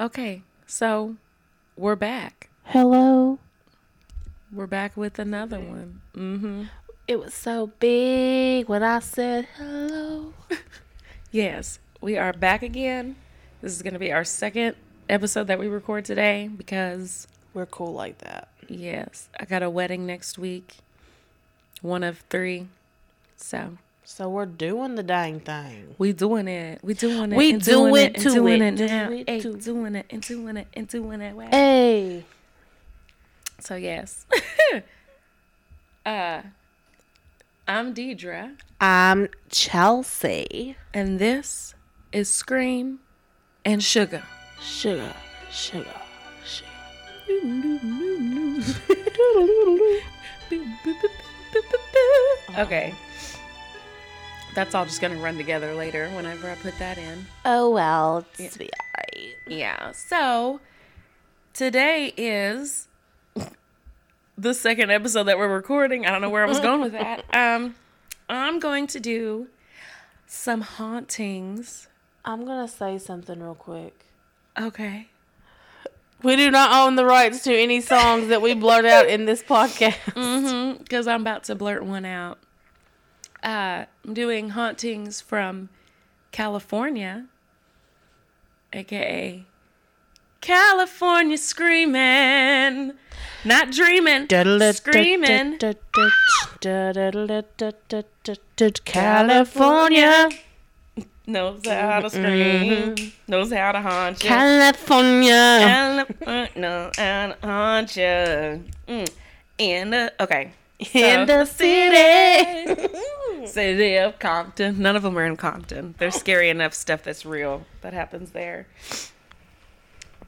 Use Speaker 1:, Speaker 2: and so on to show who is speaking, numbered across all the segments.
Speaker 1: Okay, so we're back.
Speaker 2: Hello.
Speaker 1: We're back with another one. Mm-hmm.
Speaker 2: It was so big when I said hello.
Speaker 1: Yes, we are back again. This is going to be our second episode that we record today because,
Speaker 2: We're cool like that.
Speaker 1: yes, I got a wedding next week. One of three. So
Speaker 2: So we're doing the dang thing.
Speaker 1: we doing it. We doing it.
Speaker 2: We
Speaker 1: and
Speaker 2: do
Speaker 1: doing
Speaker 2: it
Speaker 1: and doing
Speaker 2: it,
Speaker 1: it now.
Speaker 2: do it
Speaker 1: Hey,
Speaker 2: to-
Speaker 1: doing it and doing it and doing it. Wow.
Speaker 2: Hey.
Speaker 1: So yes. uh I'm Deidra
Speaker 2: I'm Chelsea.
Speaker 1: and this is Scream and Sugar.
Speaker 2: Sugar, sugar, sugar.
Speaker 1: Okay. That's all just gonna run together later whenever I put that in.
Speaker 2: Oh well, it's be alright.
Speaker 1: Yeah. So today is the second episode that we're recording. I don't know where I was going with that. Um I'm going to do some hauntings.
Speaker 2: I'm gonna say something real quick.
Speaker 1: Okay.
Speaker 2: We do not own the rights to any songs that we blurt out in this podcast.
Speaker 1: Mm-hmm. Because I'm about to blurt one out. Uh, I'm doing hauntings from California, aka California screaming, not dreaming, screaming.
Speaker 2: California,
Speaker 1: Knows how to scream, knows how to haunt you.
Speaker 2: California,
Speaker 1: California knows how to haunt you. Mm. In the okay.
Speaker 2: in
Speaker 1: So-
Speaker 2: the city.
Speaker 1: City of Compton. None of them are in Compton. There's scary enough stuff that's real that happens there.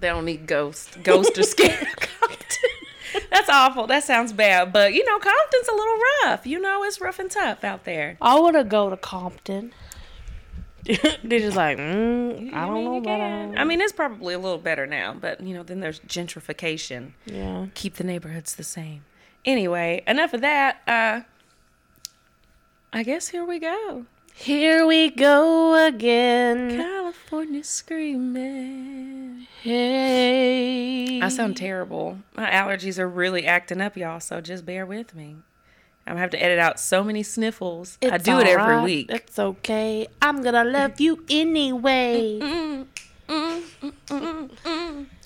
Speaker 1: They don't need ghosts. Ghosts are scared of Compton. That's awful. That sounds bad. But, you know, Compton's a little rough. You know, it's rough and tough out there.
Speaker 2: I want to go to Compton. They're just like, mm, I don't know about
Speaker 1: I mean, it's probably a little better now. But, you know, then there's gentrification.
Speaker 2: Yeah.
Speaker 1: Keep the neighborhoods the same. Anyway, enough of that. Uh, I guess here we go.
Speaker 2: Here we go again.
Speaker 1: California screaming.
Speaker 2: Hey.
Speaker 1: I sound terrible. My allergies are really acting up, y'all, so just bear with me. I'm gonna have to edit out so many sniffles.
Speaker 2: It's I
Speaker 1: do it every
Speaker 2: alright.
Speaker 1: week.
Speaker 2: It's okay. I'm gonna love you anyway.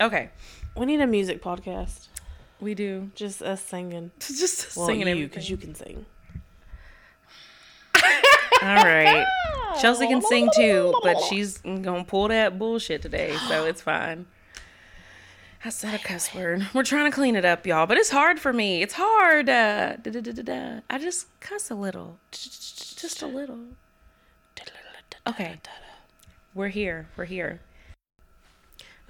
Speaker 1: Okay,
Speaker 2: We need a music podcast.
Speaker 1: we do.
Speaker 2: Just us singing.
Speaker 1: Just
Speaker 2: Well,
Speaker 1: singing
Speaker 2: you, because you can sing.
Speaker 1: All right. Chelsea can sing too, but she's gonna pull that bullshit today, so it's fine. I said a cuss word. We're trying to clean it up, y'all, but it's hard for me. It's hard. Uh. I just cuss a little, just a little. Okay. We're here. We're here.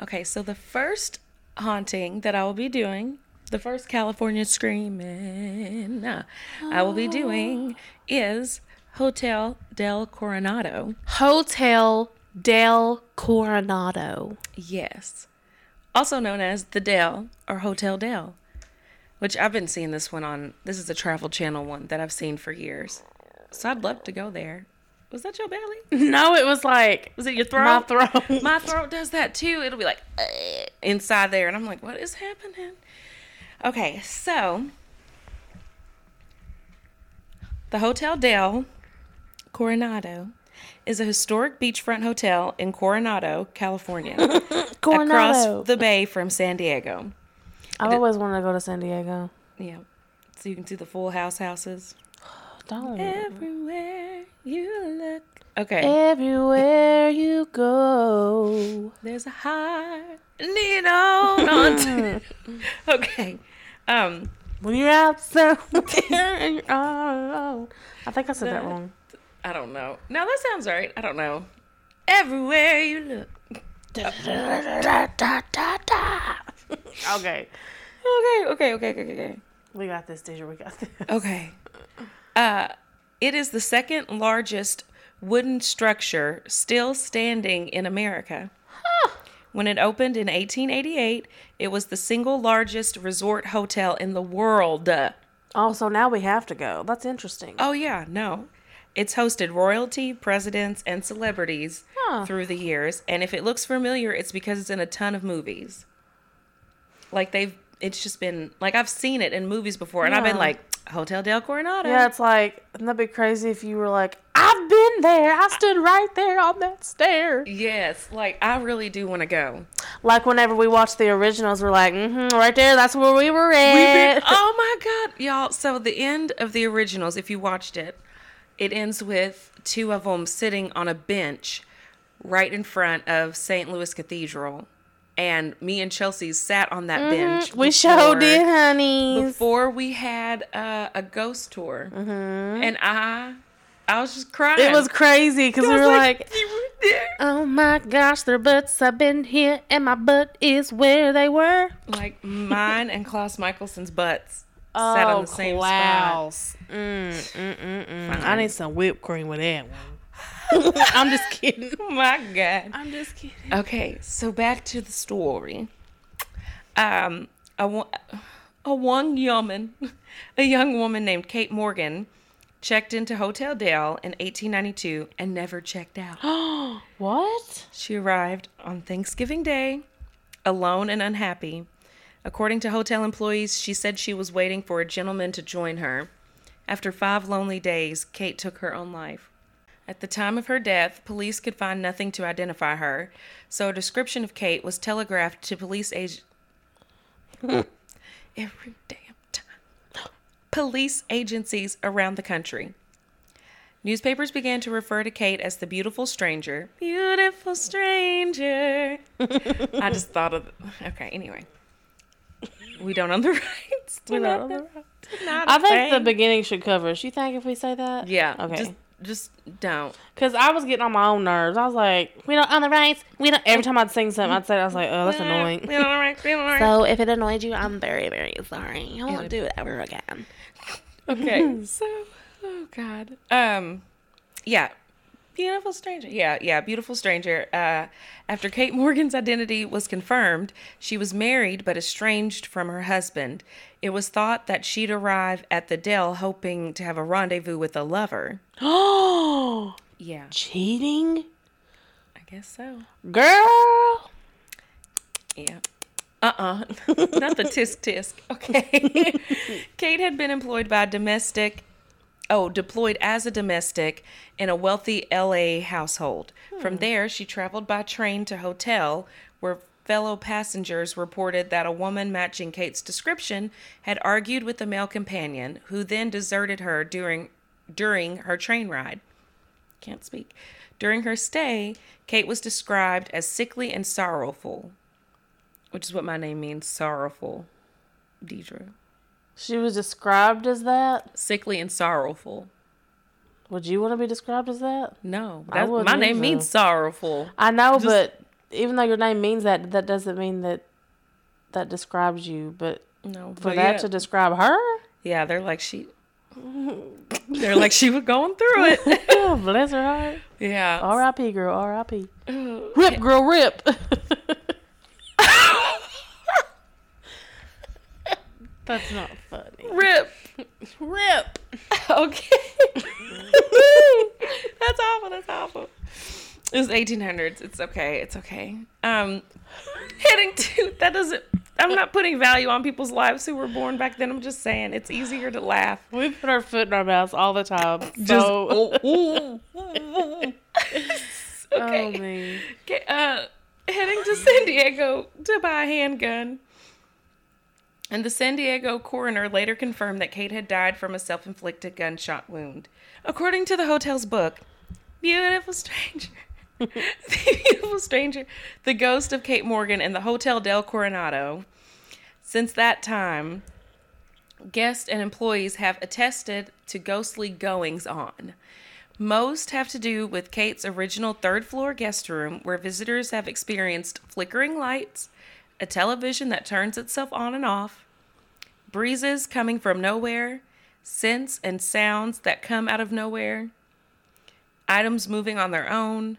Speaker 1: Okay, so the first haunting that I will be doing, the first California screaming I will be doing is Hotel del Coronado.
Speaker 2: Hotel Del Coronado.
Speaker 1: Yes. Also known as the Del or Hotel Del, which I've been seeing this one on. This is a Travel Channel one that I've seen for years. So I'd love to go there. Was that your belly?
Speaker 2: No, it was like
Speaker 1: Was it your throat?
Speaker 2: my throat.
Speaker 1: My throat does that too. It'll be like "Uh," inside there, and I'm like, what is happening? Okay, so the Hotel Del Coronado is a historic beachfront hotel in Coronado, California,
Speaker 2: Coronado.
Speaker 1: across the bay from San Diego.
Speaker 2: I always wanted to go to San Diego.
Speaker 1: Yeah, so you can see the full house houses
Speaker 2: Don't.
Speaker 1: everywhere you look. Okay.
Speaker 2: Everywhere you go.
Speaker 1: There's a heart need on to. okay. Um
Speaker 2: When you're out somewhere and you're all alone. I think I said that wrong.
Speaker 1: I don't know. No, that sounds right. I don't know. Everywhere you look.
Speaker 2: Okay.
Speaker 1: Okay, okay, okay, okay, okay.
Speaker 2: We got this, Deja. We got this.
Speaker 1: Okay. Uh it is the second largest wooden structure still standing in America. When it opened in 1888, it was the single largest resort hotel in the world.
Speaker 2: Oh, so now we have to go. That's interesting.
Speaker 1: Oh yeah, no. It's hosted royalty, presidents, and celebrities
Speaker 2: Huh.
Speaker 1: through the years. And if it looks familiar, it's because it's in a ton of movies. Like they've, it's just been like I've seen it in movies before, and I've been like Hotel Del Coronado.
Speaker 2: Yeah, it's like, wouldn't that be crazy if you were like, I've been there. I stood right there on that stair.
Speaker 1: Yes, like I really do want to go.
Speaker 2: Like whenever we watched the originals, we're like, mm-hmm, right there, that's where we were at.
Speaker 1: oh my god, y'all! So the end of the originals, if you watched it, it ends with two of them sitting on a bench right in front of St. Louis Cathedral, and me and Chelsea sat on that bench.
Speaker 2: Mm-hmm. we
Speaker 1: before-
Speaker 2: showed it, honeys.
Speaker 1: before we had uh, a ghost tour, and I, I was just crying.
Speaker 2: Mm-hmm. It was crazy because we were like,
Speaker 1: were
Speaker 2: oh my gosh, their butts have been here, and my butt is where they were.
Speaker 1: Like mine and Klaus Mikaelson's butts sat on the same spot.
Speaker 2: Mm, mm, mm, mm. I need some whipped cream with that one. I'm just kidding.
Speaker 1: Oh my god.
Speaker 2: I'm just kidding.
Speaker 1: Okay, so back to the story. Um, a, wo- a one woman, a young woman named Kate Morgan, checked into Hotel Del in 1892 and never checked out.
Speaker 2: What?
Speaker 1: She arrived on Thanksgiving Day, alone and unhappy. According to hotel employees, she said she was waiting for a gentleman to join her. After five lonely days, Kate took her own life. At the time of her death, police could find nothing to identify her, so a description of Kate was telegraphed to police. Every damn time. Police agencies around the country. Newspapers began to refer to Kate as the beautiful stranger. Beautiful stranger. I just thought of. Okay, anyway. We don't own the rights. to
Speaker 2: We don't own the
Speaker 1: rights. I a
Speaker 2: I think the beginning should cover. us. You think if we say that?
Speaker 1: Yeah.
Speaker 2: Okay.
Speaker 1: Just, just don't.
Speaker 2: Because I was getting on my own nerves. I was like, we don't own the rights. We don't. Every time I'd sing something, I'd say, I was like, oh, that's annoying.
Speaker 1: We don't own the rights. We don't own the rights.
Speaker 2: So if it annoyed you, I'm very, very sorry. I won't do it ever again.
Speaker 1: Okay. so, oh god. Um, yeah. Beautiful stranger. Yeah, yeah, beautiful stranger. Uh, after Kate Morgan's identity was confirmed, she was married but estranged from her husband. It was thought that she'd arrive at the Del hoping to have a rendezvous with a lover.
Speaker 2: Oh,
Speaker 1: Yeah,
Speaker 2: cheating,
Speaker 1: I guess so.
Speaker 2: girl.
Speaker 1: Yeah. Uh-uh. Not the tisk tisk. Okay. Kate had been employed by a domestic oh, deployed as a domestic in a wealthy LA household. From hmm. there, she traveled by train to hotel where fellow passengers reported that a woman matching Kate's description had argued with a male companion who then deserted her during during her train ride. Can't speak. During her stay, Kate was described as sickly and sorrowful, which is what my name means, sorrowful. Deidra.
Speaker 2: She was described as that.
Speaker 1: Sickly and sorrowful.
Speaker 2: Would you want to be described as that?
Speaker 1: No, that, my name
Speaker 2: either.
Speaker 1: means sorrowful.
Speaker 2: I know,
Speaker 1: Just-
Speaker 2: but even though your name means that, that doesn't mean that that describes you. But
Speaker 1: No,
Speaker 2: for
Speaker 1: but
Speaker 2: that
Speaker 1: yeah,
Speaker 2: to describe her,
Speaker 1: yeah, they're like she. They're like she was going through it.
Speaker 2: oh, bless her heart.
Speaker 1: yeah.
Speaker 2: R.I.P. Girl, R.I.P. Rip, girl, rip. That's not funny.
Speaker 1: Rip.
Speaker 2: Rip.
Speaker 1: Okay. that's awful. That's awful. It was 1800s. It's okay. It's okay. Um, heading to that doesn't. I'm not putting value on people's lives who were born back then. I'm just saying it's easier to laugh.
Speaker 2: We put our foot in our mouths all the time.
Speaker 1: Just
Speaker 2: So,
Speaker 1: oh, ooh, ooh. okay.
Speaker 2: oh, man.
Speaker 1: Okay, uh, heading to San Diego to buy a handgun. And the San Diego coroner later confirmed that Kate had died from a self inflicted gunshot wound. According to the hotel's book, Beautiful Stranger. the Beautiful Stranger, the ghost of Kate Morgan in the Hotel del Coronado. Since that time, guests and employees have attested to ghostly goings on. Most have to do with Kate's original third floor guest room, where visitors have experienced flickering lights, a television that turns itself on and off, breezes coming from nowhere, scents and sounds that come out of nowhere, items moving on their own,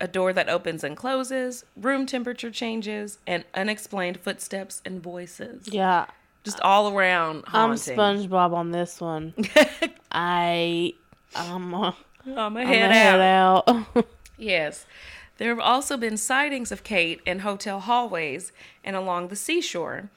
Speaker 1: a door that opens and closes, room temperature changes, and unexplained footsteps and voices.
Speaker 2: Yeah,
Speaker 1: Just all around
Speaker 2: I'm. SpongeBob on this one. I I'm uh,
Speaker 1: I'm gonna
Speaker 2: I'm
Speaker 1: head
Speaker 2: head
Speaker 1: out.
Speaker 2: out.
Speaker 1: Yes. There have also been sightings of Kate in hotel hallways and along the seashore.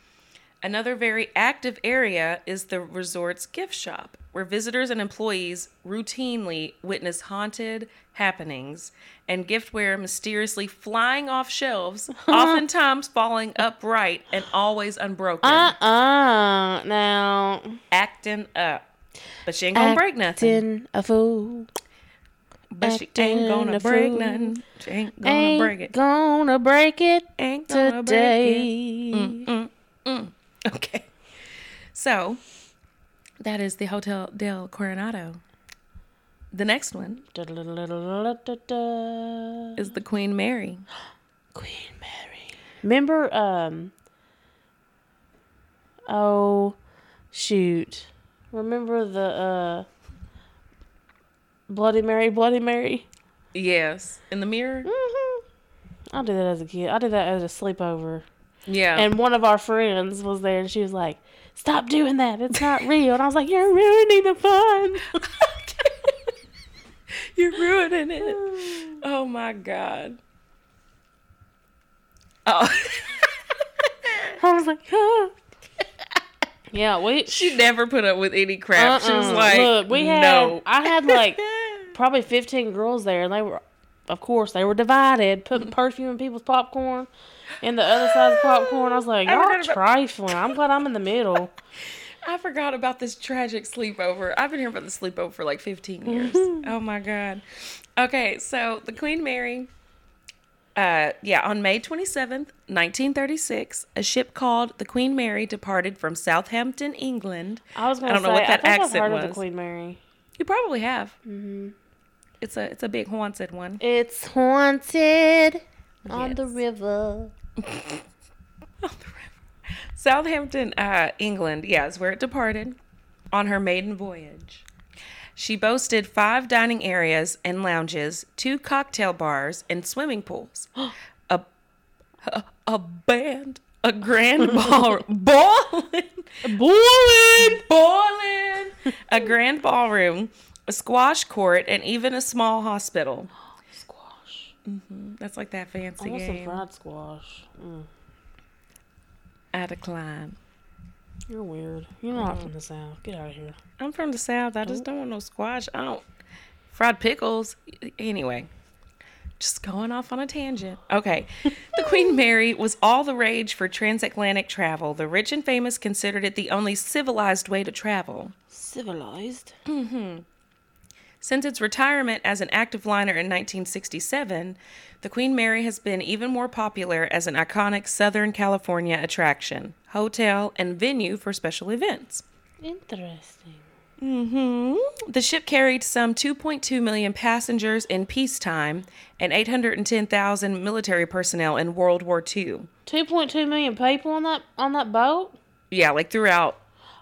Speaker 1: Another very active area is the resort's gift shop, where visitors and employees routinely witness haunted happenings and giftware mysteriously flying off shelves, oftentimes falling upright and always unbroken,
Speaker 2: uh uh Now.
Speaker 1: acting up. But she ain't gonna break nothing.
Speaker 2: Acting a fool.
Speaker 1: But she ain't gonna break
Speaker 2: fool.
Speaker 1: nothing. She ain't gonna
Speaker 2: Ain't
Speaker 1: break it.
Speaker 2: gonna break it
Speaker 1: Ain't gonna break it.
Speaker 2: today.
Speaker 1: Mm. Okay. So that is the Hotel del Coronado. The next one is the Queen Mary.
Speaker 2: Queen Mary. Remember, um, oh, shoot. Remember the, uh, Bloody Mary, Bloody Mary?
Speaker 1: Yes. In the mirror?
Speaker 2: hmm I did that as a kid. I did that as a sleepover.
Speaker 1: Yeah.
Speaker 2: And one of our friends was there and she was like, Stop doing that. It's not real. And I was like, You're ruining the fun.
Speaker 1: You're ruining it. Oh my God. Oh.
Speaker 2: I was like, huh. Yeah, we.
Speaker 1: she never put up with any crap. She was
Speaker 2: Uh-uh.
Speaker 1: like,
Speaker 2: Look, we had.
Speaker 1: no.
Speaker 2: I had like probably 15 girls there, and they were, of course, they were divided, putting perfume in people's popcorn and the other side of the popcorn. I was like,
Speaker 1: I
Speaker 2: y'all trifling. I'm glad I'm in the middle.
Speaker 1: I forgot about this tragic sleepover. I've been hearing about the sleepover for like 15 years. oh my God. Okay, so the Queen Mary, uh, yeah, on May 27th, 1936, a ship called the Queen Mary departed from Southampton, England.
Speaker 2: I was gonna say, I don't
Speaker 1: know what
Speaker 2: I
Speaker 1: that
Speaker 2: I've
Speaker 1: accent
Speaker 2: heard of the. Queen Mary.
Speaker 1: You probably have. Mm-hmm. It's a it's a big haunted one.
Speaker 2: It's haunted on the
Speaker 1: Yes.
Speaker 2: river.
Speaker 1: Southampton, uh, England, yeah, is where it departed on her maiden voyage. She boasted five dining areas and lounges, two cocktail bars, and swimming pools. a, a, a band, a grand ball, ballin',
Speaker 2: Boiling.
Speaker 1: ballin', a grand ballroom, a squash court, and even a small hospital.
Speaker 2: Squash.
Speaker 1: That's like that
Speaker 2: I
Speaker 1: fancy
Speaker 2: want some fried squash. Mm,
Speaker 1: I decline.
Speaker 2: you're weird. You're not from the south. Get out of here.
Speaker 1: I'm from the south. I just don't want no squash. I don't fried pickles. Anyway, just going off on a tangent. Okay. the Queen Mary was all the rage for transatlantic travel. The rich and famous considered it the only civilized way to travel.
Speaker 2: Civilized.
Speaker 1: Since its retirement as an active liner in 1967, the Queen Mary has been even more popular as an iconic Southern California attraction, hotel, and venue for special events.
Speaker 2: Interesting.
Speaker 1: Mm-hmm. The ship carried some 2.2 million passengers in peacetime and 810,000 military personnel in World War II.
Speaker 2: 2.2 million people on that on that boat.
Speaker 1: Yeah, like throughout.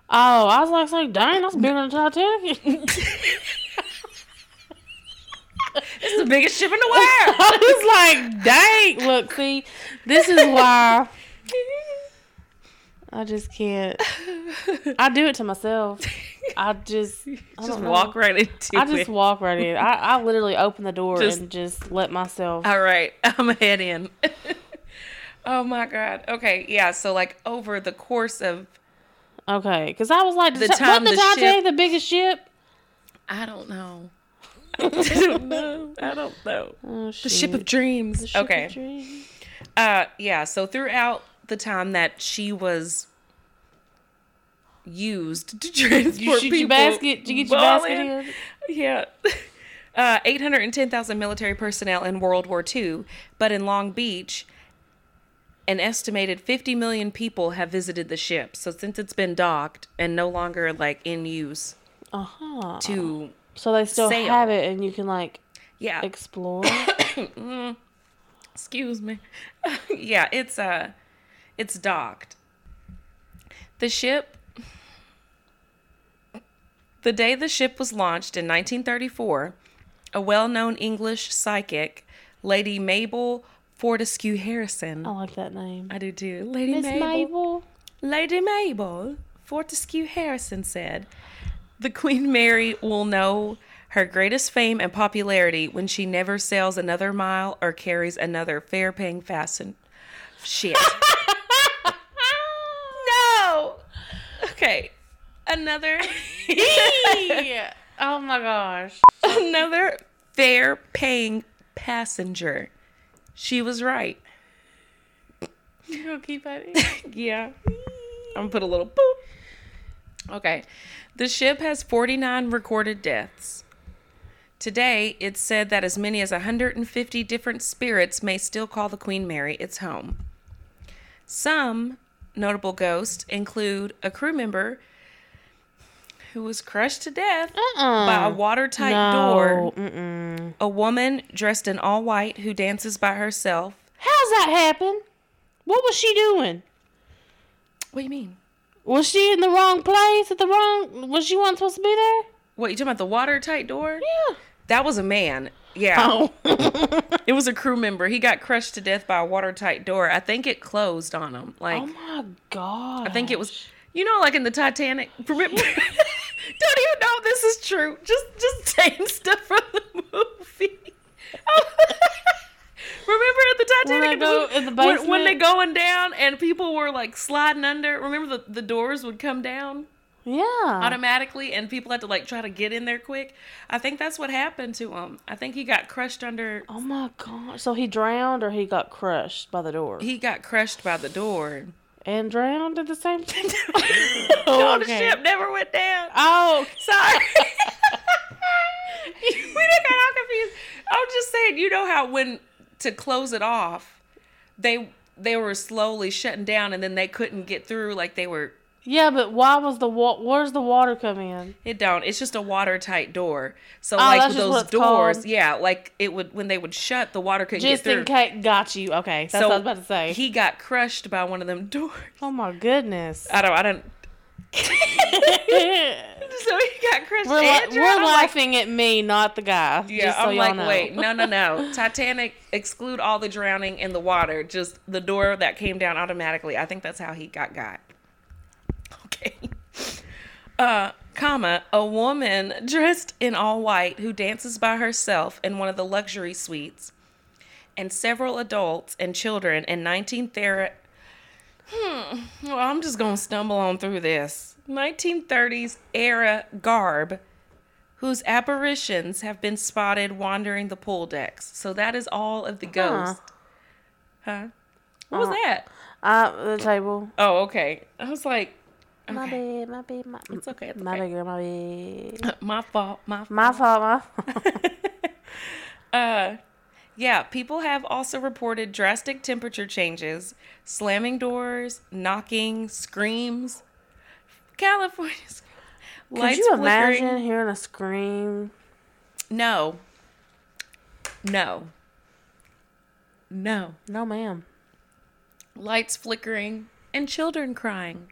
Speaker 2: Oh, I was like, like dang, that's bigger than Titanic.
Speaker 1: It's the biggest ship in the world.
Speaker 2: I was like, dang. Look, see, this is why I just can't. I do it to myself. I just, I
Speaker 1: just walk right into it.
Speaker 2: I just
Speaker 1: it.
Speaker 2: walk right in. I, I literally open the door
Speaker 1: Just-
Speaker 2: and just let myself.
Speaker 1: All right, I'm head in. oh my god. Okay, yeah. So like over the course of,
Speaker 2: Okay, because I was like,
Speaker 1: The
Speaker 2: the
Speaker 1: time
Speaker 2: the
Speaker 1: the ship-
Speaker 2: Titanic the biggest ship?
Speaker 1: I don't know. I don't know. I don't know.
Speaker 2: Oh,
Speaker 1: The ship of dreams.
Speaker 2: Ship of
Speaker 1: okay.
Speaker 2: dreams.
Speaker 1: Uh, yeah. So throughout the time that she was used to transport
Speaker 2: You shoot
Speaker 1: people,
Speaker 2: your basket. Did you get your basket?
Speaker 1: Yeah. Uh, 810,000 military personnel in World War II, but in Long Beach, an estimated 50 million people have visited the ship. So since it's been docked and no longer like in use
Speaker 2: Uh huh.
Speaker 1: to,
Speaker 2: So they still
Speaker 1: sail.
Speaker 2: have it, and you can like
Speaker 1: yeah,
Speaker 2: explore.
Speaker 1: excuse me. yeah, it's uh it's docked. The ship The day the ship was launched in 1934, a well-known English psychic, Lady Mabel Fortescue Harrison.
Speaker 2: I like that name.
Speaker 1: I do too. Lady
Speaker 2: Miss
Speaker 1: Mabel.
Speaker 2: Mabel.
Speaker 1: Lady Mabel Fortescue Harrison said, "The Queen Mary will know Her greatest fame and popularity when she never sails another mile or carries another fare paying fasten. Shit. no! Okay. Another
Speaker 2: oh my gosh.
Speaker 1: another fare paying passenger. She was right.
Speaker 2: You at it?
Speaker 1: Yeah. I'm gonna put a little boop. Okay. The ship has 49 recorded deaths. Today, it's said that as many as 150 different spirits may still call the Queen Mary its home. Some notable ghosts include a crew member who was crushed to death
Speaker 2: Uh-uh.
Speaker 1: by a watertight
Speaker 2: no.
Speaker 1: door,
Speaker 2: Mm-mm.
Speaker 1: a woman dressed in all white who dances by herself.
Speaker 2: How's that happen? What was she doing?
Speaker 1: What do you mean?
Speaker 2: Was she in the wrong place at the wrong? Was she wasn't supposed to be there?
Speaker 1: What, you talking about the watertight door?
Speaker 2: Yeah.
Speaker 1: That was a man. Yeah.
Speaker 2: Oh.
Speaker 1: It was a crew member. He got crushed to death by a watertight door. I think it closed on him. Like
Speaker 2: oh my god.
Speaker 1: I think it was you know like in the Titanic. Remember Don't even know if this is true. Just just saying stuff from the movie. Remember at the Titanic
Speaker 2: they go in the
Speaker 1: when, when they going down and people were like sliding under. Remember the, the doors would come down
Speaker 2: Yeah.
Speaker 1: automatically and people had to like try to get in there quick. I think that's what happened to him. I think he got crushed under
Speaker 2: Oh my god. So he drowned or he got crushed by the door?
Speaker 1: he got crushed by the door.
Speaker 2: and drowned at the same time?
Speaker 1: no, the ship never went down.
Speaker 2: Oh,
Speaker 1: Sorry. we didn't get all confused. I'm just saying, you know how when to close it off, they they were slowly shutting down and then they couldn't get through like they were
Speaker 2: yeah, but why was the wa- Where's the water come in?
Speaker 1: it don't. It's just a watertight door. So
Speaker 2: Oh,
Speaker 1: like
Speaker 2: just
Speaker 1: those doors,
Speaker 2: called?
Speaker 1: yeah, like it would when they would shut, the water couldn't
Speaker 2: Just
Speaker 1: get through.
Speaker 2: in case. Got you. Okay, that's what I was about to say.
Speaker 1: He got crushed by one of them doors.
Speaker 2: oh my goodness.
Speaker 1: I don't. I don't. so he got crushed.
Speaker 2: we're
Speaker 1: and
Speaker 2: la- we're
Speaker 1: I'm like,
Speaker 2: laughing at me, not the guy.
Speaker 1: Yeah,
Speaker 2: just so
Speaker 1: I'm like,
Speaker 2: know.
Speaker 1: wait, no, no, no. Titanic exclude all the drowning in the water. Just the door that came down automatically. I think that's how he got got. Okay. Uh, comma, a woman dressed in all white who dances by herself in one of the luxury suites, and several adults and children in 1930. Hmm. Well, I'm just gonna stumble on through this. 1930s era garb whose apparitions have been spotted wandering the pool decks. So that is all of the ghosts. Huh? What was that?
Speaker 2: Uh, the table.
Speaker 1: Oh, okay. I was like,
Speaker 2: My
Speaker 1: okay.
Speaker 2: bad, my bad, my,
Speaker 1: It's okay. It's
Speaker 2: my
Speaker 1: okay.
Speaker 2: bad, my bad.
Speaker 1: My fault. My fault.
Speaker 2: My fault, my fault.
Speaker 1: Uh, yeah, people have also reported drastic temperature changes, slamming doors, knocking, screams. California's
Speaker 2: Could
Speaker 1: lights
Speaker 2: you
Speaker 1: flickering.
Speaker 2: imagine hearing a scream?
Speaker 1: No. No. No.
Speaker 2: No, ma'am.
Speaker 1: Lights flickering and children crying.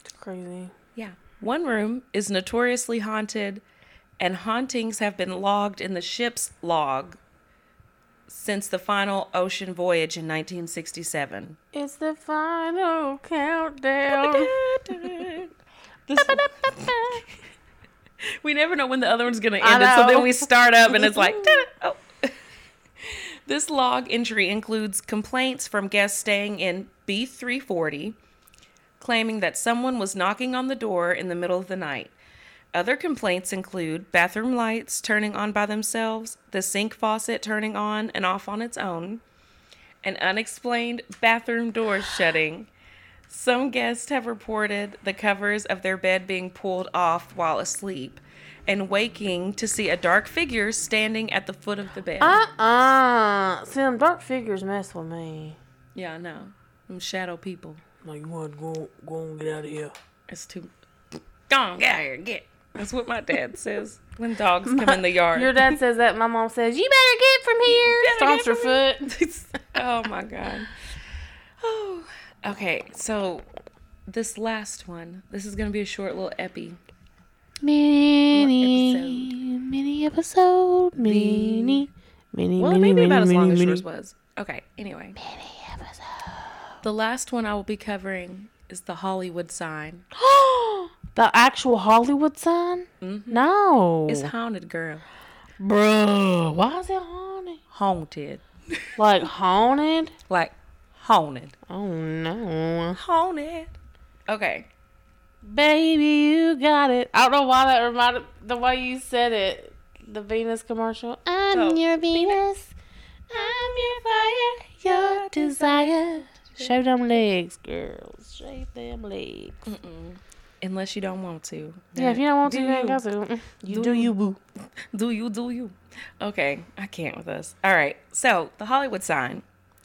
Speaker 2: It's crazy.
Speaker 1: Yeah. One room is notoriously haunted, and hauntings have been logged in the ship's log since the final ocean voyage in 1967.
Speaker 2: It's the final countdown.
Speaker 1: This- we never know when the other one's going to end it, so then we start up and it's like, oh. This log entry includes complaints from guests staying in B340 claiming that someone was knocking on the door in the middle of the night. Other complaints include bathroom lights turning on by themselves, the sink faucet turning on and off on its own, an unexplained bathroom door shutting. Some guests have reported the covers of their bed being pulled off while asleep and waking to see a dark figure standing at the foot of the bed.
Speaker 2: Uh-uh. See, them dark figures mess with me.
Speaker 1: yeah, I know. Them shadow people.
Speaker 2: Like, you want to go, go and get out of here.
Speaker 1: It's too. Go on, get out of here, get. That's what my dad says when dogs come in the yard.
Speaker 2: Your dad says that. My mom says, you better get from here. Stomps her foot.
Speaker 1: oh my god. Oh. Okay, so this last one. This is gonna be a short little epi.
Speaker 2: Mini, mini episode, mini, mini,
Speaker 1: Well,
Speaker 2: mini,
Speaker 1: maybe about as
Speaker 2: mini,
Speaker 1: long as
Speaker 2: mini.
Speaker 1: yours was. Okay. Anyway. Mini episode. The last one I will be covering is the Hollywood sign.
Speaker 2: The actual Hollywood sign? Mm-hmm. No.
Speaker 1: It's haunted, girl.
Speaker 2: Bro, why is it haunted?
Speaker 1: Haunted.
Speaker 2: Like haunted?
Speaker 1: Like haunted.
Speaker 2: Oh no.
Speaker 1: Haunted. Okay.
Speaker 2: Baby, you got it. I don't know why that reminded the way you said it. The Venus commercial. I'm
Speaker 1: Oh,
Speaker 2: your Venus. I'm your fire, your desire. Show them legs, girls. Shave them legs.
Speaker 1: Unless you don't want to.
Speaker 2: Yeah, if you don't want to, you ain't
Speaker 1: you.
Speaker 2: got to. You
Speaker 1: Do
Speaker 2: do
Speaker 1: you.
Speaker 2: you, boo.
Speaker 1: Do you, do you? Okay, I can't with this. All right, so the Hollywood sign.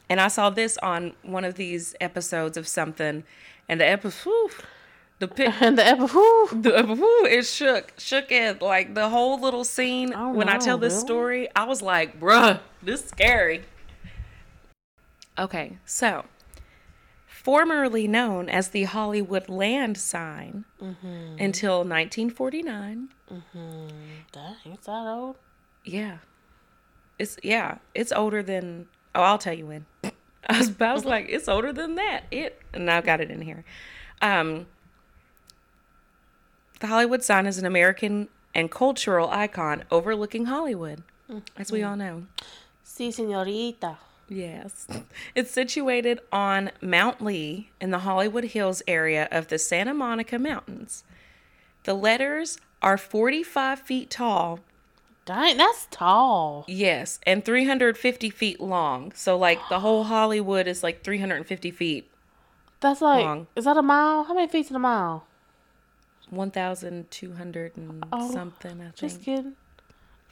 Speaker 1: And I saw this on one of these episodes of something, and the episode, the pic,
Speaker 2: And the epi- whew.
Speaker 1: the episode, it shook, shook it like the whole little scene.
Speaker 2: Oh,
Speaker 1: when I tell this
Speaker 2: really?
Speaker 1: story, I was like, bruh, this is scary. Okay, so formerly known as the Hollywood Land sign
Speaker 2: Mm-hmm.
Speaker 1: until 1949.
Speaker 2: Dang, it's that old.
Speaker 1: Yeah. It's yeah, it's older than oh, I'll tell you when. I was I was like, it's older than that. It and I've got it in here. Um the Hollywood sign is an American and cultural icon overlooking Hollywood, as we all know.
Speaker 2: Si, senorita.
Speaker 1: Yes. It's situated on Mount Lee in the Hollywood Hills area of the Santa Monica Mountains. The letters are 45 feet tall
Speaker 2: Dang, that's tall.
Speaker 1: Yes, and 350 feet long. So like the whole Hollywood is like 350 feet,
Speaker 2: That's like,
Speaker 1: Long.
Speaker 2: is that a mile? How many feet's in a mile?
Speaker 1: 1,200 and
Speaker 2: Oh,
Speaker 1: something. I
Speaker 2: Just kidding.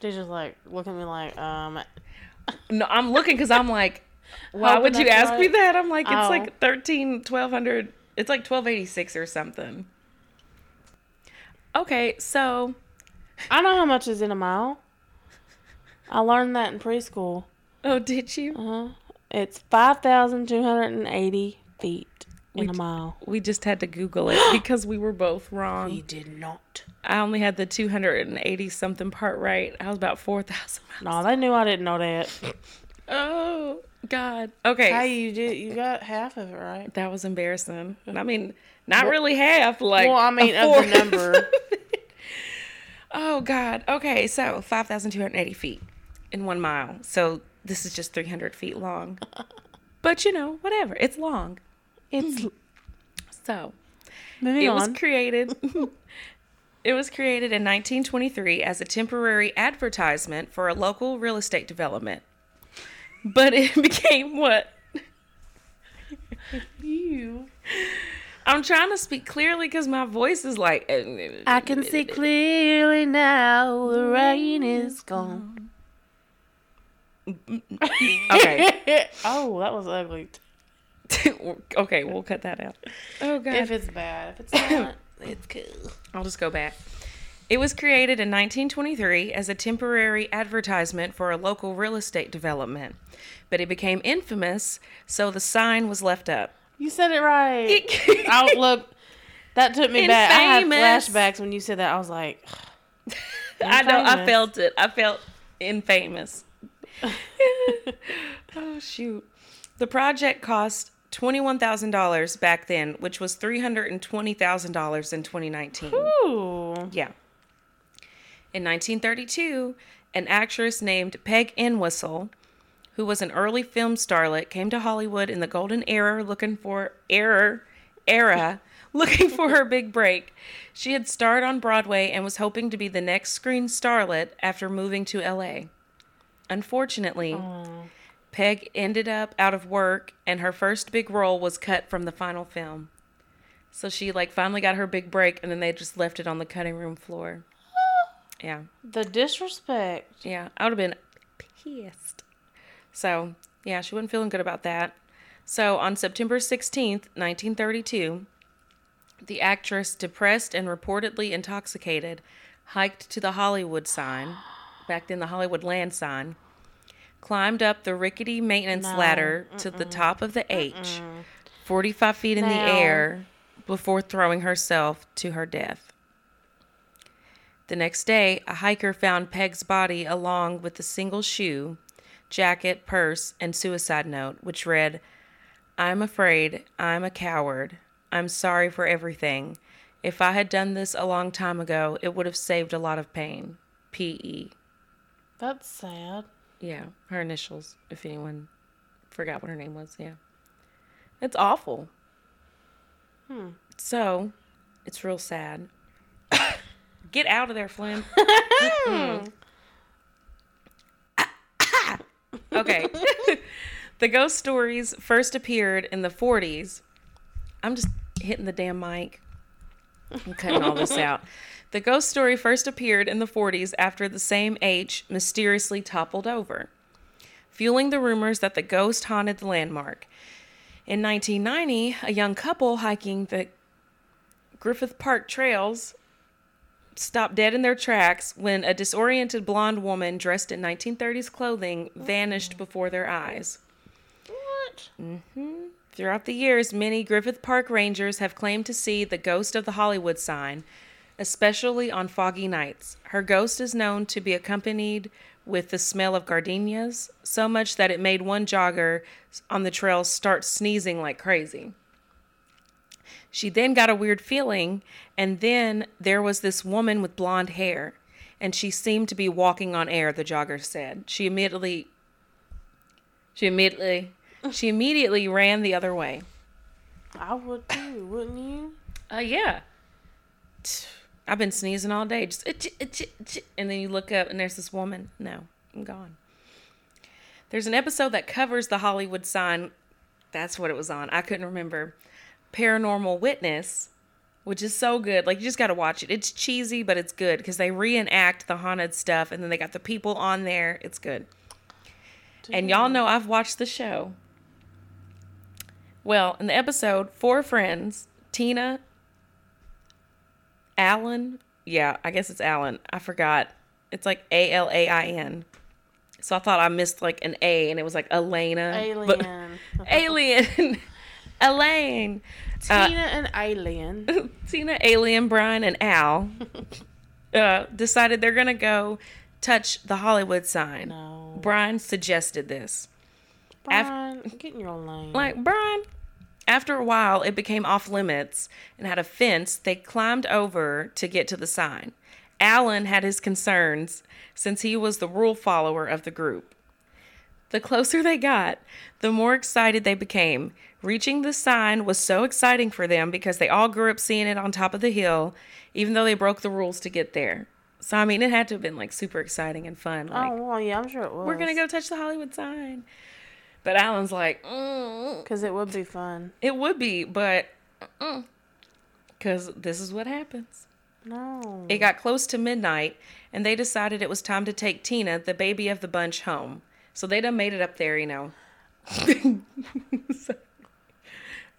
Speaker 2: They just like look at me like, um,
Speaker 1: No, I'm looking because I'm like, why
Speaker 2: Hoping
Speaker 1: would you ask me that? I'm like, it's
Speaker 2: Oh.
Speaker 1: like 13, 1200. It's like 1286 or something. Okay, so
Speaker 2: I know how much is in a mile. I learned that in preschool.
Speaker 1: oh, did you?
Speaker 2: Uh huh. It's five thousand two hundred and eighty feet in
Speaker 1: We
Speaker 2: a mile.
Speaker 1: We just had to Google it because we were both wrong.
Speaker 2: You did not.
Speaker 1: I only had the 280 something part right. I was about 4,000 miles.
Speaker 2: No, they knew I didn't know that.
Speaker 1: Oh God. Okay.
Speaker 2: Hey, you did. You got half of it right.
Speaker 1: That was embarrassing. I mean, not really half. Like,
Speaker 2: well, I mean, of the number.
Speaker 1: oh God. Okay, so five thousand two hundred eighty feet in one mile. So this is just three hundred feet long. But you know, whatever. It's long.
Speaker 2: It's mm-hmm.
Speaker 1: So
Speaker 2: moving
Speaker 1: it
Speaker 2: on.
Speaker 1: was created. it was created in 1923 as a temporary advertisement for a local real estate development. But it became what?
Speaker 2: you.
Speaker 1: I'm trying to speak clearly because my voice is like.
Speaker 2: Uh, I can see clearly now. The rain is gone.
Speaker 1: Okay.
Speaker 2: oh, that was ugly.
Speaker 1: okay, we'll cut that out. Oh god.
Speaker 2: If it's bad, if it's not, it's cool.
Speaker 1: I'll just go back. It was created in 1923 as a temporary advertisement for a local real estate development, but it became infamous, so the sign was left up.
Speaker 2: You said it right. oh, look, that took me back. I had flashbacks when you said that. I was like,
Speaker 1: I know, I felt it. I felt infamous. oh shoot. The project cost $21,000 back then, which was $320,000 in 2019.
Speaker 2: ooh.
Speaker 1: Yeah. In 1932, an actress named Peg Entwistle, who was an early film starlet, came to Hollywood in the golden era looking for error era looking for her big break. She had starred on Broadway and was hoping to be the next screen starlet after moving to LA. Unfortunately, Peg ended up out of work and her first big role was cut from the final film. So she like finally got her big break and then they just left it on the cutting room floor. Yeah.
Speaker 2: The disrespect.
Speaker 1: Yeah. I would have been pissed. So, yeah, she wasn't feeling good about that. So, on September 16th, 1932, the actress, depressed and reportedly intoxicated, hiked to the Hollywood sign, back then the Hollywood land sign, climbed up the rickety maintenance
Speaker 2: No.
Speaker 1: ladder to the top of the H, 45 feet in the air, before throwing herself to her death. The next day, a hiker found Peg's body along with a single shoe, jacket, purse, and suicide note, which read, I'm afraid, I'm a coward, I'm sorry for everything. If I had done this a long time ago, it would have saved a lot of pain. P.E.
Speaker 2: That's sad.
Speaker 1: Yeah, her initials, if anyone forgot what her name was. Yeah. It's awful.
Speaker 2: Hmm.
Speaker 1: So, it's real sad. Get out of there, Flynn. Mm-mm. okay. the ghost stories first appeared in the 40s. I'm just hitting the damn mic. I'm cutting all this out. The ghost story first appeared in the 40s after the same H mysteriously toppled over, fueling the rumors that the ghost haunted the landmark. In 1990, a young couple hiking the Griffith Park trails stopped dead in their tracks when a disoriented blonde woman dressed in 1930s clothing vanished before their eyes.
Speaker 2: What? Mm-hmm.
Speaker 1: Throughout the years, many Griffith Park rangers have claimed to see the ghost of the Hollywood sign, especially on foggy nights. Her ghost is known to be accompanied with the smell of gardenias, so much that it made one jogger on the trail start sneezing like crazy. She then got a weird feeling, and then there was this woman with blonde hair, and she seemed to be walking on air, the jogger said. She immediately she immediately she immediately ran the other way.
Speaker 2: I would too, wouldn't you?
Speaker 1: Uh, yeah. I've been sneezing all day. Just itch, itch, itch, and then you look up and there's this woman. No, I'm gone. There's an episode that covers the Hollywood sign. That's what it was on. I couldn't remember. Paranormal Witness, which is so good. Like you just got to watch it. It's cheesy, but it's good because they reenact the haunted stuff and then they got the people on there. It's good. And y'all know I've watched the show. Well, in the episode, four friends, Tina, Alan, yeah, I guess it's Alan. I forgot. It's like A L A I N. So I thought I missed like an A and it was like Elena.
Speaker 2: Alien.
Speaker 1: alien. Elaine. Uh,
Speaker 2: Tina and Alien.
Speaker 1: Tina, Alien, Brian, and Al uh, decided they're going to go touch the Hollywood sign.
Speaker 2: No.
Speaker 1: Brian suggested this.
Speaker 2: Brian, get in your own lane.
Speaker 1: Like, Brian, after a while, it became off limits and had a fence. They climbed over to get to the sign. Alan had his concerns since he was the rule follower of the group. The closer they got, the more excited they became. Reaching the sign was so exciting for them because they all grew up seeing it on top of the hill, even though they broke the rules to get there. So, I mean, it had to have been like super exciting and fun. Like,
Speaker 2: oh, well, yeah, I'm sure it was.
Speaker 1: we're going to go touch the Hollywood sign. But Alan's like, mm,
Speaker 2: Because it would be fun.
Speaker 1: it would be, but because this is what happens.
Speaker 2: No.
Speaker 1: It got close to midnight, and they decided it was time to take Tina, the baby of the bunch, home. So they done made it up there, you know. So,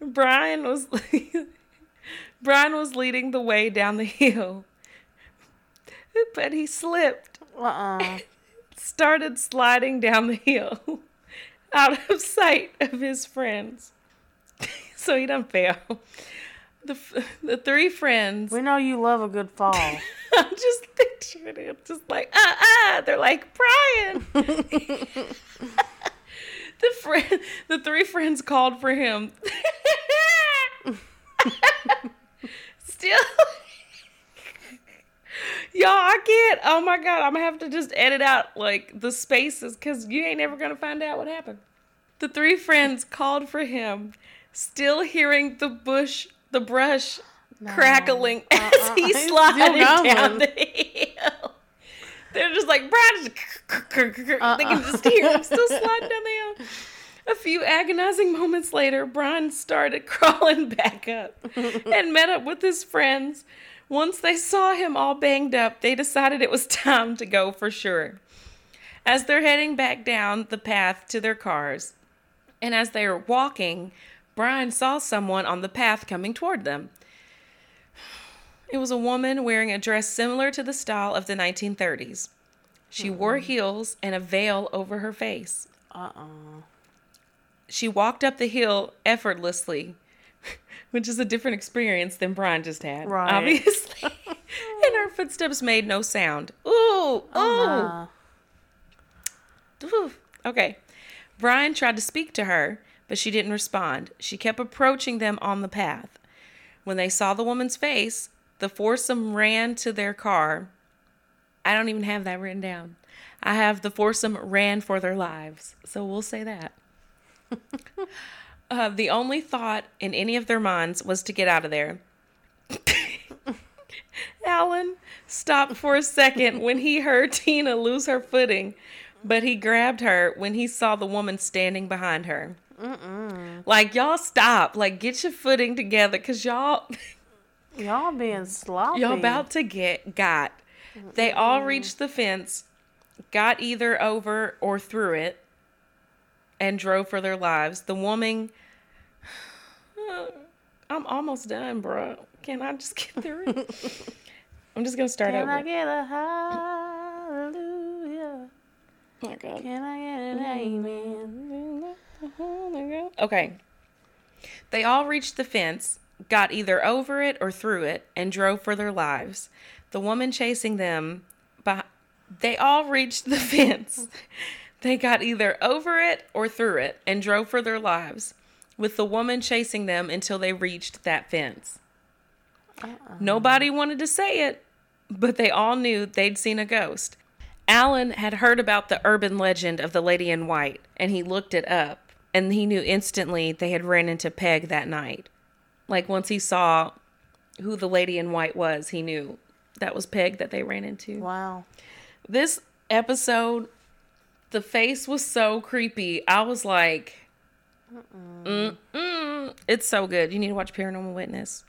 Speaker 1: Brian was Brian was leading the way down the hill, but he slipped,
Speaker 2: Uh-uh.
Speaker 1: started sliding down the hill, out of sight of his friends. So he done fell. The the three friends.
Speaker 2: we know you love a good fall.
Speaker 1: I'm just picturing it, just like ah ah. They're like Brian. the friend, the three friends called for him. Still, y'all, I can't. Oh my god, I'm gonna have to just edit out like the spaces because you ain't ever gonna find out what happened. The three friends called for him, still hearing the bush, the brush crackling as
Speaker 2: Uh-uh.
Speaker 1: he
Speaker 2: He's still
Speaker 1: slided down the hill. They're just like, Brian, just they can just hear him still sliding down the hill. A few agonizing moments later, Brian started crawling back up and met up with his friends. Once they saw him all banged up, they decided it was time to go for sure. As they're heading back down the path to their cars, and as they were walking, Brian saw someone on the path coming toward them. It was a woman wearing a dress similar to the style of the 1930s. She wore heels and a veil over her face.
Speaker 2: Uh-uh.
Speaker 1: She walked up the hill effortlessly, which is a different experience than Brian just had,
Speaker 2: Right.
Speaker 1: obviously. and her footsteps made no sound. Ooh, ooh.
Speaker 2: Uh,
Speaker 1: Ooh. Okay. Brian tried to speak to her, but she didn't respond. She kept approaching them on the path. When they saw the woman's face, the foursome ran to their car. I don't even have that written down. I have the foursome ran for their lives. So we'll say that. uh, the only thought in any of their minds was to get out of there. Alan stopped for a second when he heard Tina lose her footing, but he grabbed her when he saw the woman standing behind her. Like, y'all stop. Like, get your footing together because y'all.
Speaker 2: Y'all being sloppy.
Speaker 1: Y'all about to get got. They all reached the fence, got either over or through it, and drove for their lives. The woman. I'm almost done, bro. Can I just get through it? I'm just gonna start
Speaker 2: Can
Speaker 1: over.
Speaker 2: I get a hallelujah?
Speaker 1: oh my God.
Speaker 2: Can I get an mm-hmm. amen? Mm-hmm.
Speaker 1: Okay. They all reached the fence, got either over it or through it, and drove for their lives. The woman chasing them, beh- they all reached the fence. They got either over it or through it and drove for their lives, with the woman chasing them until they reached that fence. Uh-uh. Nobody wanted to say it, but they all knew they'd seen a ghost. Alan had heard about the urban legend of the lady in white, and he looked it up, and he knew instantly they had ran into Peg that night. Like once he saw who the lady in white was, he knew that was Peg that they ran into.
Speaker 2: Wow.
Speaker 1: This episode, the face was so creepy. I was like, mm-mm. it's so good. You need to watch Paranormal Witness.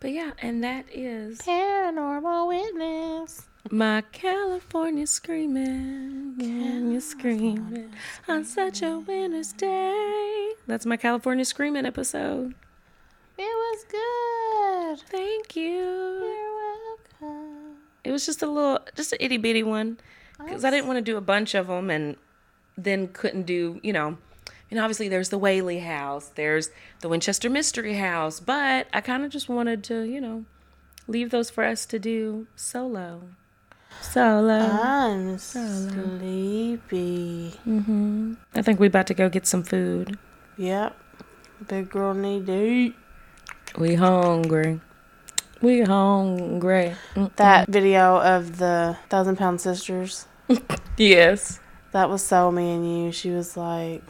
Speaker 1: But yeah, and that is
Speaker 2: Paranormal witness.
Speaker 1: my California screaming. Can you scream on such a winter's day? That's my California screaming episode.
Speaker 2: It was good.
Speaker 1: Thank you.
Speaker 2: You're welcome.
Speaker 1: It was just a little, just an itty bitty one, because I didn't want to do a bunch of them and then couldn't do, you know. And obviously, there's the Whaley House, there's the Winchester Mystery House, but I kind of just wanted to, you know, leave those for us to do solo. Solo.
Speaker 2: I'm sleepy.
Speaker 1: Mm-hmm. I think we're about to go get some food.
Speaker 2: Yep. Big girl need to eat.
Speaker 1: We hungry. We hungry. Mm.
Speaker 2: That video of the Thousand Pound Sisters,
Speaker 1: Yes.
Speaker 2: that was so me and you. She was like,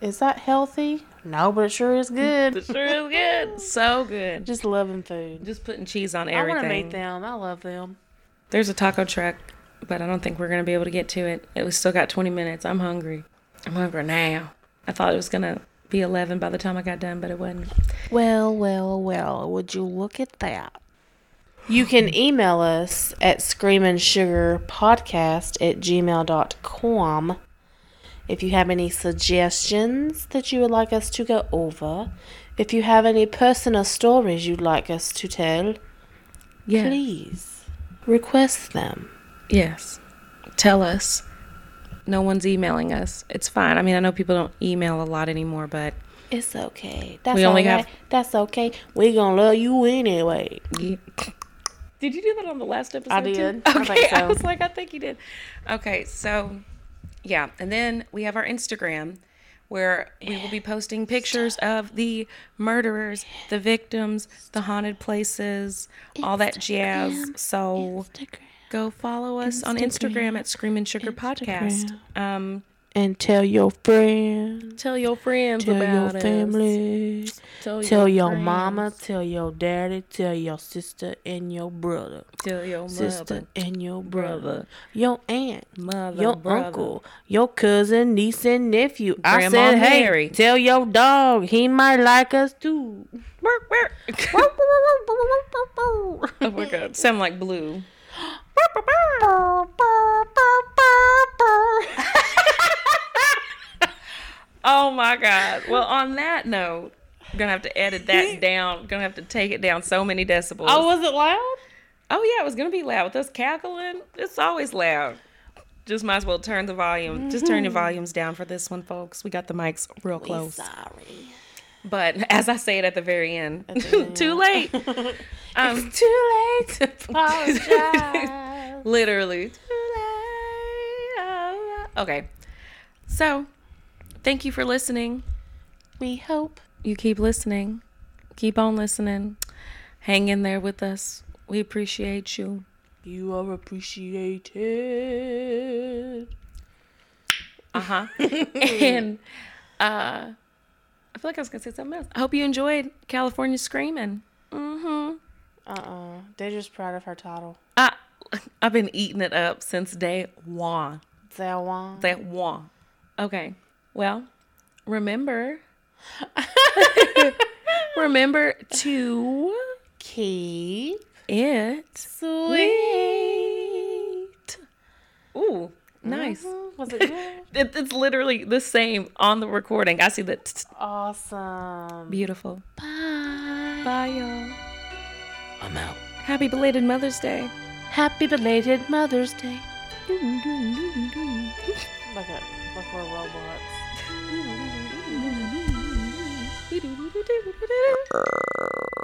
Speaker 2: Is that healthy? No, but it sure is good.
Speaker 1: It sure is good. So good.
Speaker 2: Just loving food.
Speaker 1: Just putting cheese on everything.
Speaker 2: I want to meet them. I love them.
Speaker 1: There's a taco truck, but I don't think we're gonna be able to get to it. It was still got 20 minutes. I'm hungry. I'm hungry now. I thought it was gonna be 11 by the time I got done, but it wasn't.
Speaker 2: Well, well, well, would you look at that? You can email us at screamandsugarpodcast at gmail.com if you have any suggestions that you would like us to go over. If you have any personal stories you'd like us to tell,
Speaker 1: Yeah.
Speaker 2: please request them.
Speaker 1: Yes. Tell us. No one's emailing us. It's fine. I mean, I know people don't email a lot anymore, but
Speaker 2: It's okay. That's
Speaker 1: We only
Speaker 2: all right.
Speaker 1: have-
Speaker 2: That's okay. We gonna love you anyway.
Speaker 1: yeah. Did you do that on the last episode?
Speaker 2: I
Speaker 1: too?
Speaker 2: did. I
Speaker 1: Okay,
Speaker 2: think
Speaker 1: I
Speaker 2: so.
Speaker 1: was like, I think you did. Okay, so yeah, and then we have our Instagram where we will be posting pictures of the murderers, the victims, the haunted places, all that jazz. So go follow us on Instagram at Scream and Sugar Podcast. Um,
Speaker 2: And tell your friends.
Speaker 1: tell your friends
Speaker 2: Tell
Speaker 1: about
Speaker 2: your
Speaker 1: us.
Speaker 2: family.
Speaker 1: Tell,
Speaker 2: Tell your
Speaker 1: friends.
Speaker 2: mama, tell your daddy, tell your sister and your brother.
Speaker 1: Tell your
Speaker 2: Sister
Speaker 1: mother,
Speaker 2: and your brother.
Speaker 1: brother,
Speaker 2: Your aunt.
Speaker 1: mother,
Speaker 2: Your
Speaker 1: brother.
Speaker 2: uncle, your cousin, niece, and nephew. I
Speaker 1: Grandma
Speaker 2: said, hey,
Speaker 1: Mary.
Speaker 2: tell your dog he might like us too.
Speaker 1: Oh my god, sound like blue. Oh my god. Well, on that note, I'm gonna have to edit that down. I'm Gonna have to take it down so many decibels.
Speaker 2: Oh, was it loud?
Speaker 1: Oh yeah, it was gonna be loud with us cackling. It's always loud. Just might as well turn the volume. Just turn the mm-hmm. volumes down for this one, folks. We got the mics real close.
Speaker 2: Sorry.
Speaker 1: But as I say it at the very end, too late. Um,
Speaker 2: Too late to apologize.
Speaker 1: literally. Too late. Okay. So, thank you for listening.
Speaker 2: we hope.
Speaker 1: You keep listening. Keep on listening. hang in there with us. We appreciate you.
Speaker 2: You are appreciated.
Speaker 1: Uh huh. and uh, I feel like I was gonna say something else. I hope you enjoyed California Screaming. Mm-hmm.
Speaker 2: Uh-uh. They're just proud of her title.
Speaker 1: I I've been eating it up since day one.
Speaker 2: Day one.
Speaker 1: Day one. Okay. Well, remember. remember to
Speaker 2: Keep
Speaker 1: it
Speaker 2: sweet.
Speaker 1: Ooh, nice.
Speaker 2: Mhm. Was it good?
Speaker 1: It, it's literally the same on the recording. I see that. t- t-
Speaker 2: awesome.
Speaker 1: Beautiful.
Speaker 2: Bye.
Speaker 1: Bye, y'all.
Speaker 2: I'm out.
Speaker 1: Happy belated Mother's Day.
Speaker 2: Happy belated Mother's Day. Look at like we're robots.